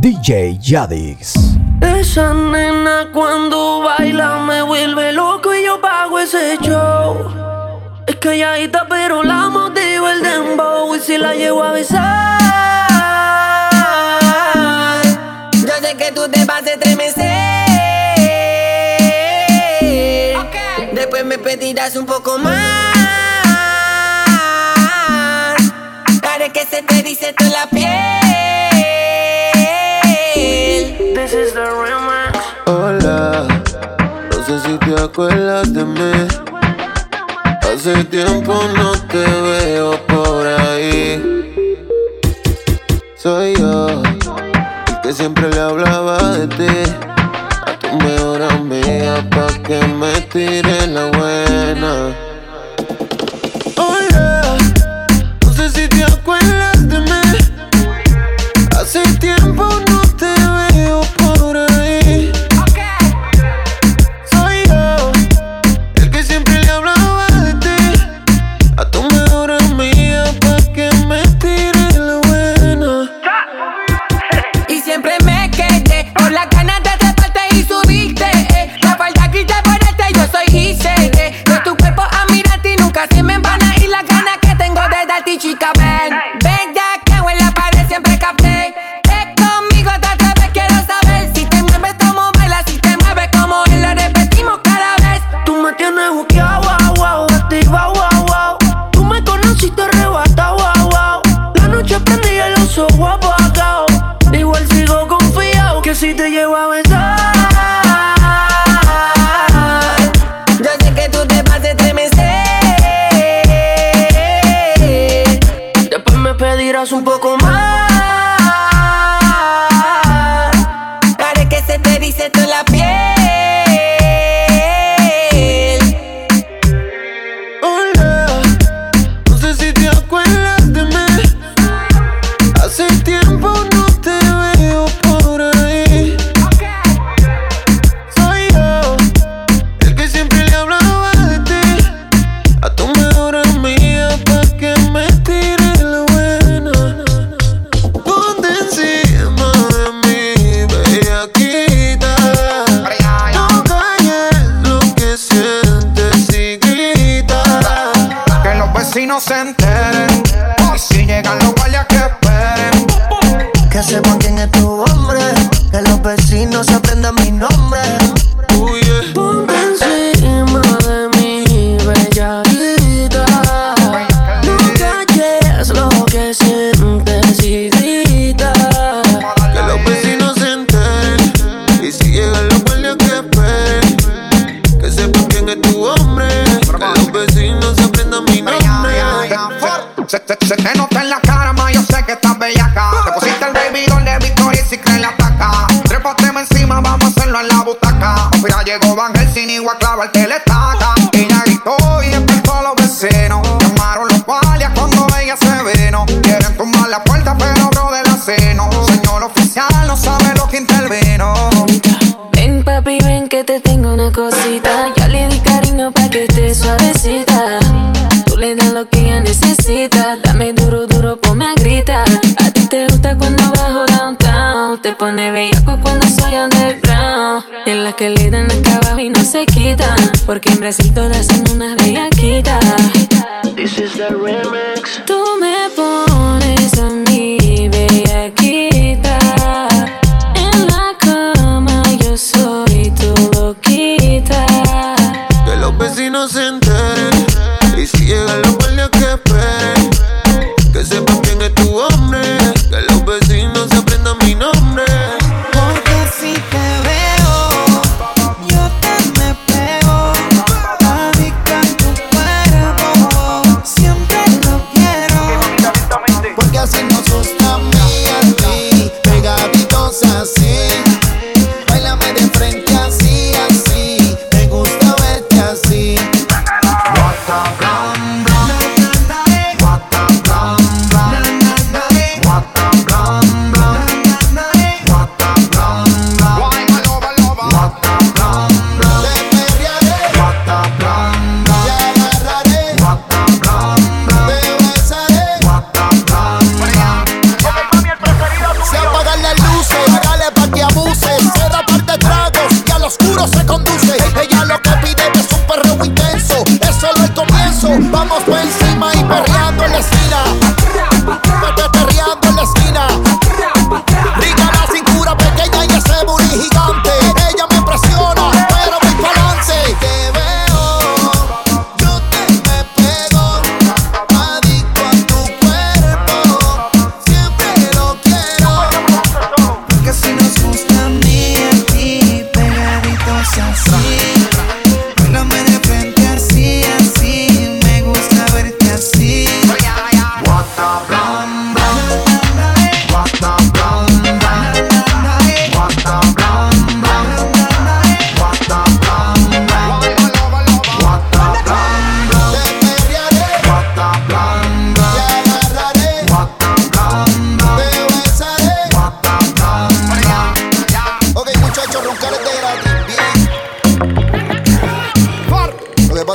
DJ Yadix. Esa nena cuando baila me vuelve loco y yo pago ese show. Es calladita pero la motivo el dembow y si la llevo a besar. Yo sé que tú te vas a estremecer. Después me pedirás un poco más. Haré que se te dice toda la piel. Te acuerdas de mí. Hace tiempo no te veo por ahí. Soy yo, el que siempre le hablaba de ti. A tu mejor amiga pa' que me tire la enteren. Y si llegan los guardias que esperen. Que sepan quién es tu hombre. Que los vecinos aprendan mi nombre. Ella gritó y despertó los vecinos. Llamaron los guardias cuando ella se vino. Quieren tumbar la puerta, pero bro de la seno. Señor oficial, no sabe lo que intervino. Ven papi, ven que te tengo una cosita. Ya le di cariño pa' que esté suavecita. Tú le das lo que ella necesita. Dame duro, duro, ponme a gritar. A ti te gusta cuando bajo downtown. Te pone bellaco cuando soy underground. Las que le dan acá abajo y no se quitan. Porque en Brasil todas son unas bellaquitas. This is the remix. Tú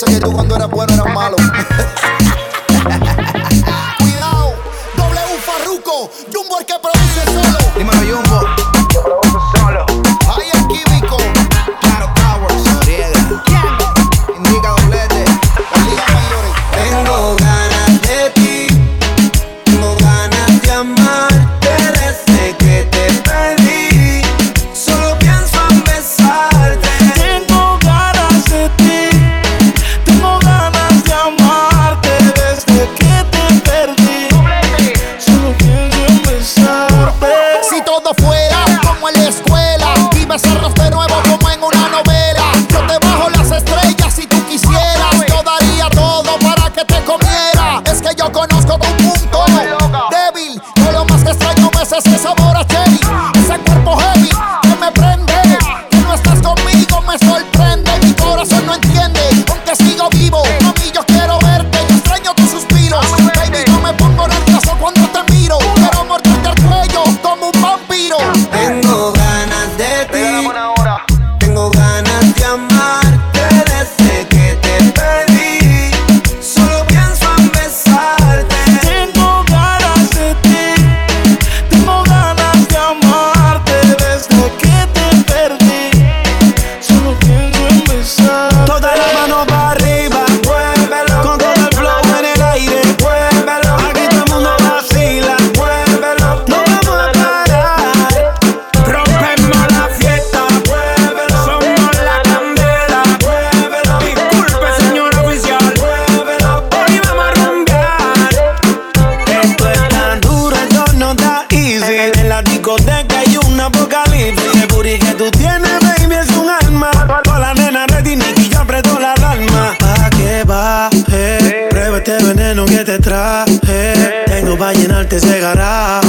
sé que tú cuando eras bueno eras malo. Ella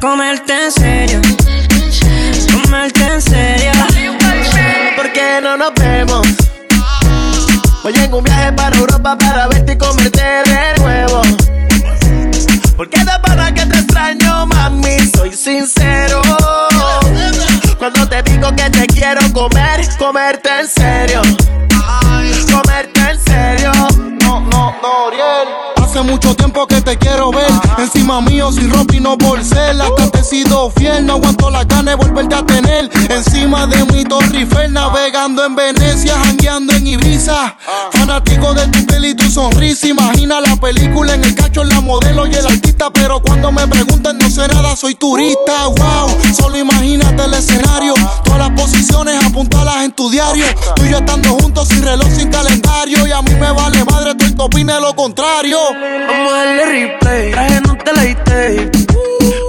comerte en serio. Comerte en serio. ¿Por qué no nos vemos? Voy en un viaje para Europa para verte y comerte Hace mucho tiempo que te quiero ver. Encima mío, sin ropa y no por ser. Hasta te he sido fiel. No aguanto las ganas de volverte a tener. Encima de mi Torre Eiffel, navegando en Venecia, jangueando en Ibiza. Fanático de tu piel y tu sonrisa. Imagina la película en el cacho, la modelo y el artista. Pero cuando me preguntan, no sé nada, soy turista. Wow, solo imagínate el escenario. Todas las posiciones apuntalas en tu diario. Tú y yo estando juntos sin reloj, sin calendario. Y a mí me vale madre, te opines lo contrario. Vamos a darle replay, traje no te leíste.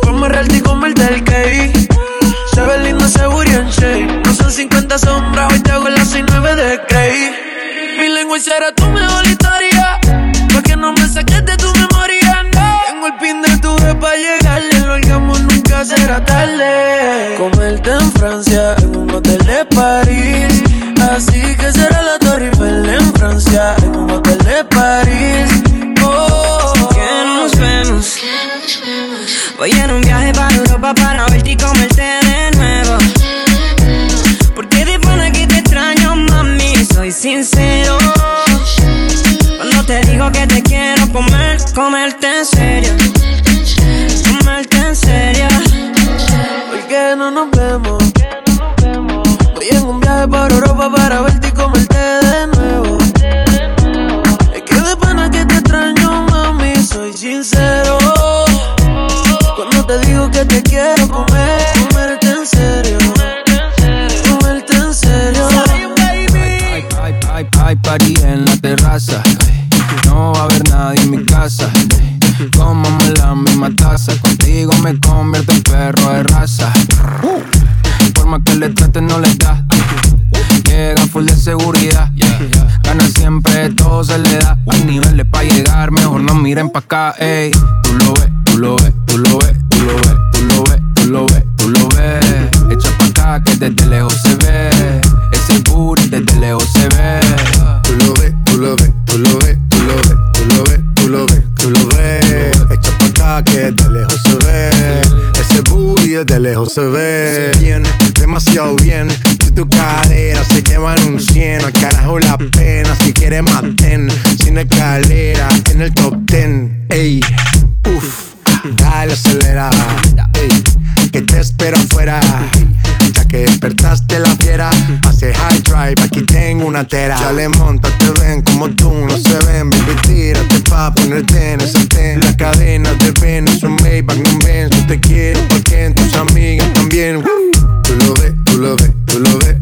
Come real y comerte el cake. Se ve lindo ese booty en shake. No son 50 sombras, hoy te hago las 69 de Grey. Mi lengua será tu mejor historia. Pa' que no me saques de tu memoria, no. Tengo el pin de tu vez pa' llegarle. Lo hagamos nunca será tarde. Comerte en Francia, en un hotel de París. Así que será la Torre Eiffel en Francia, en un hotel de París. Oh, Que nos vemos. Voy en un viaje para Europa para verte y comerte de nuevo. Porque de pana que te extraño, mami, soy sincero. Cuando te digo que te quiero comer, comerte en serio. Comerte en serio. ¿Por qué no nos vemos? Voy en un viaje para Europa para verte acá, ey. Tú lo ves, tú lo ves, tú lo ves, tú lo ves, tú lo ves, tú lo ves, tú lo ves. Echa pa' acá que desde lejos se ve. Ese booty desde lejos se ve. Tú lo ves, tú lo ves, tú lo ves, tú lo ves, tú lo ves, tú lo ves, tú lo ves. Echa pa' acá que desde lejos se ve. Ese booty desde lejos se ve. Bien, demasiado bien. Si tu cadera se lleva en un cien, al carajo la pena. Si quieres maten, sin escalera, en el top ten. Ey, uff, dale acelera. Ey, que te espero afuera. Ya que despertaste la fiera, hace high drive, aquí tengo una tera. Ya le monta, te ven como tú, no se ven, baby, tírate pa' ponerte en ese ten. La cadena de Venus, un Maybach, un Benz, no te quiero porque en tus amigas también. Tú lo ves, tú lo ves, tú lo ves,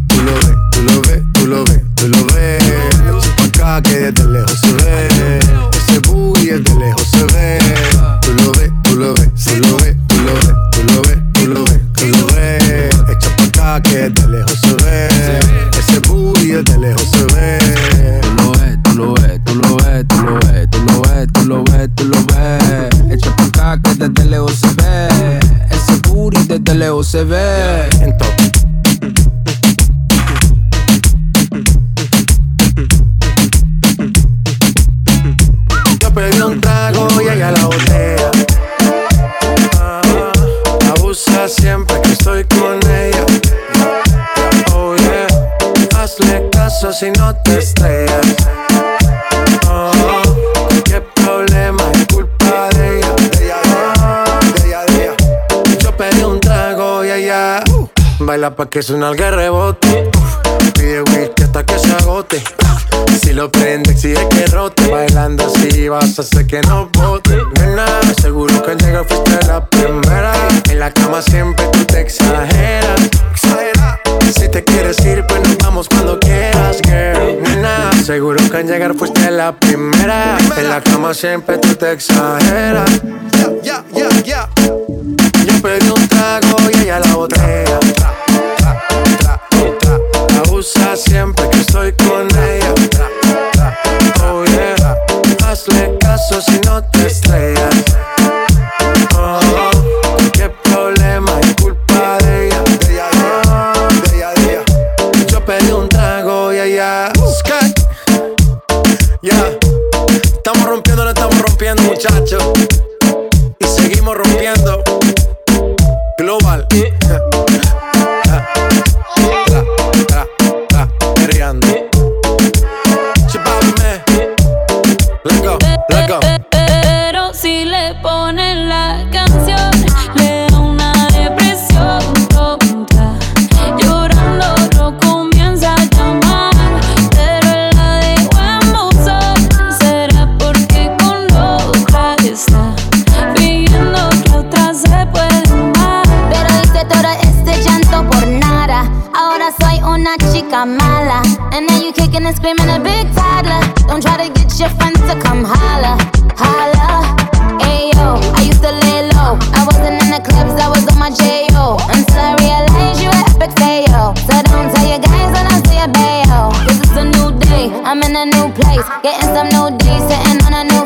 desde baila pa' que suena el rebote. Pide whisky hasta que se agote. Si lo prende, exige que rote. Bailando así vas a hacer que no bote. Nena, seguro que al llegar fuiste la primera. En la cama siempre tú te exageras. Exagera. Si te quieres ir, pues nos vamos cuando quieras, girl. Nena, seguro que al llegar fuiste la primera. En la cama siempre tú te exageras. Ya, ya, ya, ya. Yo pedí un trago y ella la botella. Abusa siempre que estoy con ella. Oh hazle caso si no te estrellas. Oh, qué problema es culpa de ella. De ella, de ella. Yo pedí un trago y ella. Sky. Ya, estamos rompiendo, no estamos rompiendo, muchachos. Y seguimos rompiendo. Oh, una chica mala. And now you kicking and screaming a big toddler. Don't try to get your friends to come holla, holla. Ayo, I used to lay low. I wasn't in the clubs, I was on my J.O. Until I realized you were epic fail. So don't tell your guys when I say a bayo. Cause it's a new day, I'm in a new place. Getting some new days, sitting on a new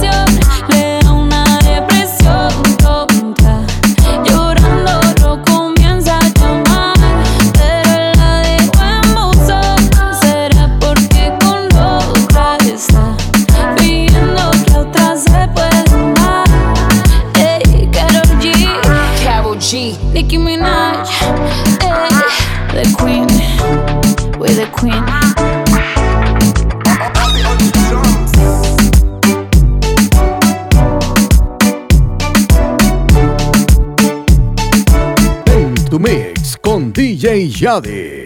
En